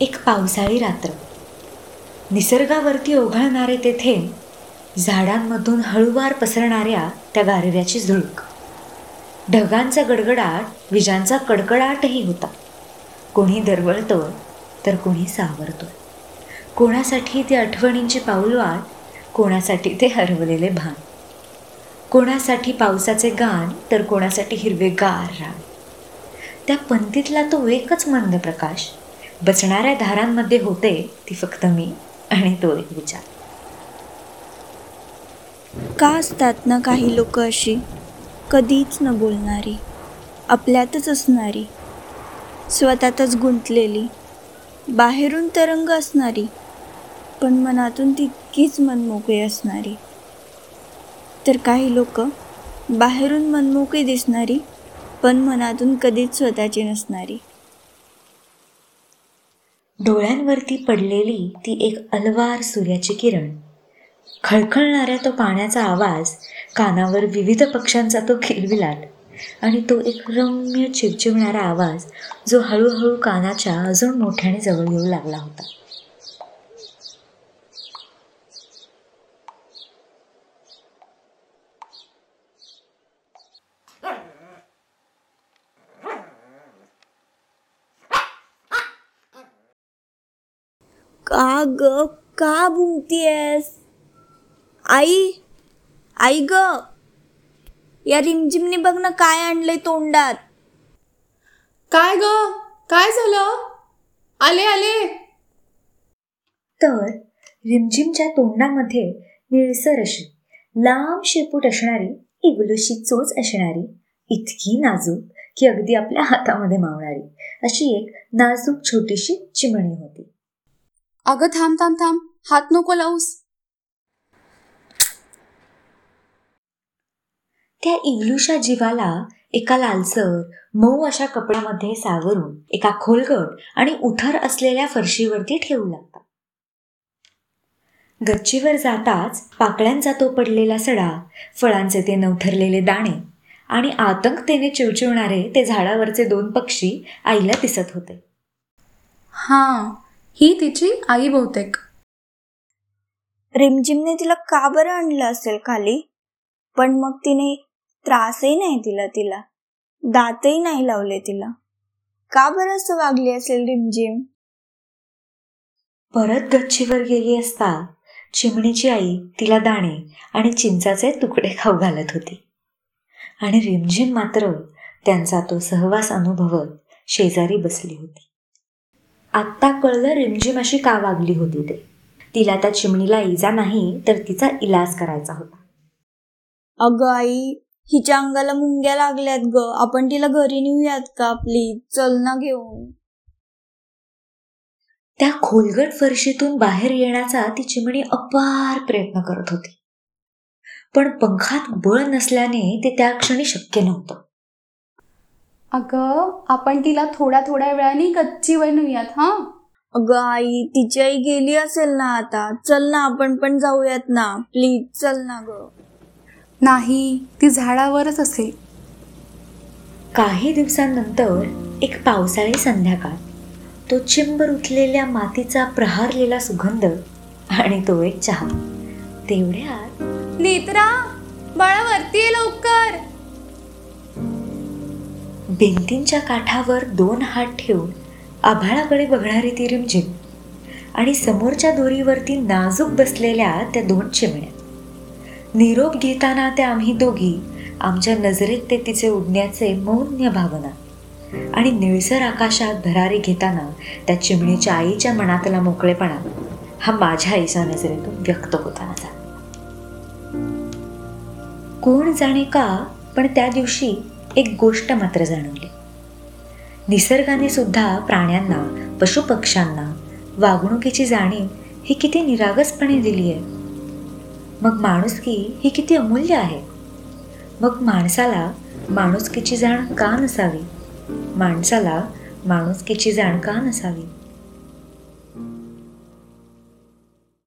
एक पावसाळी रात्र. निसर्गावरती ओघळणारे ते थेंब झाडांमधून हळूवार पसरणाऱ्या त्या गारव्याची झुळूक. ढगांचा गडगडाट विजांचा कडकडाटही होता. कोणी दरवळतो तर कोणी सावरतो. कोणासाठी ते आठवणींची पाऊलवाट कोणासाठी ते हरवलेले भान. कोणासाठी पावसाचे गाण तर कोणासाठी हिरवेगार रान. त्या पंतीतला तो एकच मंद प्रकाश. बचणाऱ्या धारांमध्ये होते ती फक्त मी आणि तो एक विचार. का असतात ना काही लोक अशी? कधीच न बोलणारी आपल्यातच असणारी स्वतःतच गुंतलेली बाहेरून तरंग असणारी पण मनातून तितकीच मनमोकळी असणारी. तर काही लोक बाहेरून मनमोकळी दिसणारी पण मनातून कधीच स्वतःची नसणारी. डोळ्यांवरती पडलेली ती एक अलवार सूर्याची किरण. खळखळणाऱ्या तो पाण्याचा आवाज कानावर विविध पक्ष्यांचा तो किलबिलाट आणि तो एक रम्य चिवचिवणारा आवाज जो हळूहळू कानाच्या अजून मोठ्याने जवळ येऊ लागला होता. का ग? का भुंकतीयस आई आई ग? या रिमझिमने बघ ना काय आणलंय तोंडात. काय ग? काय झालं? आले आले. तर रिमझिमच्या तोंडामध्ये निळसर अशी लांब शेपूट असणारी इवलुशी चोच असणारी इतकी नाजूक की अगदी आपल्या हातामध्ये मावणारी अशी एक नाजूक छोटीशी चिमणी होती. अगं थांब थांब थांब. हात नको लावूस. त्या इवलूशा जीवाला एका लालसर मऊ अशा कपड्यामध्ये सावरून एका खोलगट आणि उथर असलेल्या फरशीवरती ठेवू लागतात. गच्चीवर जाताच पाकळ्यांचा तो पडलेला सडा फळांचे ते नवथरलेले दाणे आणि आतंकतेने चिवचिवणारे ते झाडावरचे दोन पक्षी आईला दिसत होते. हां. ही तिची आई बहुतेक. रिमझिमने तिला का बरं आणलं असेल खाली? पण मग तिने त्रासही नाही दिला तिला. दातही नाही लावले तिला. का बरं असं वागली असेल रिमझिम? परत गच्चीवर गेली असता चिमणीची आई तिला दाणे आणि चिंचाचे तुकडे खाऊ घालत होती. आणि रिमझिम मात्र त्यांचा तो सहवास अनुभवत शेजारी बसली होती. आत्ता कळलं रिमझिम अशी का वागली होती ते. तिला त्या चिमणीला इजा नाही तर तिचा इलाज करायचा होता. अगं आई हिच्या अंगाला मुंग्या लागल्यात ग. आपण तिला घरी नेऊयात का प्लीज चल ना घेऊन. त्या खोलगट फरशीतून बाहेर येण्याचा ती चिमणी अपार प्रयत्न करत होती. पण पंखात बळ नसल्याने ते त्या क्षणी शक्य नव्हतं. अगं आपण तिला थोड्या थोड्या वेळाने गच्चीवर नेऊयात हां? अगं आई तिची आई गेली असेल ना आता. चल ना आपण पण जाऊयात ना. प्लीज चल ना ग. नाही ती झाडावरच असेल. काही दिवसांनंतर एक पावसाळी संध्याकाळ. तो चिंबर उठलेल्या मातीचा प्रहारलेला सुगंध आणि तो एक चहा. तेवढ्यात नेत्रा बाळा वरती ये लवकर. भिंतींच्या काठावर दोन हात ठेवून आभाळाकडे बघणारी ती रिमझिम आणि समोरच्या दोरीवरती नाजूक बसलेल्या त्या दोन चिमण्या. निरोप घेताना त्या आम्ही दोघी आमच्या नजरेत ते तिचे उडण्याचे मौन्य भावना आणि निळसर आकाशात भरारी घेताना त्या चिमणीच्या आईच्या मनातला मोकळेपणा हा माझ्या आईच्या नजरेतून व्यक्त होताना झाला. कोण जाणे का पण त्या दिवशी एक गोष्ट मात्र जाणवली. निसर्गाने सुद्धा प्राण्यांना पशुपक्ष्यांना वागणुकीची जाणीव ही किती निरागसपणे दिली आहे. मग माणुसकी ही किती अमूल्य आहे? मग माणसाला माणुसकीची जाण का नसावी? माणसाला माणुसकीची जाण का नसावी?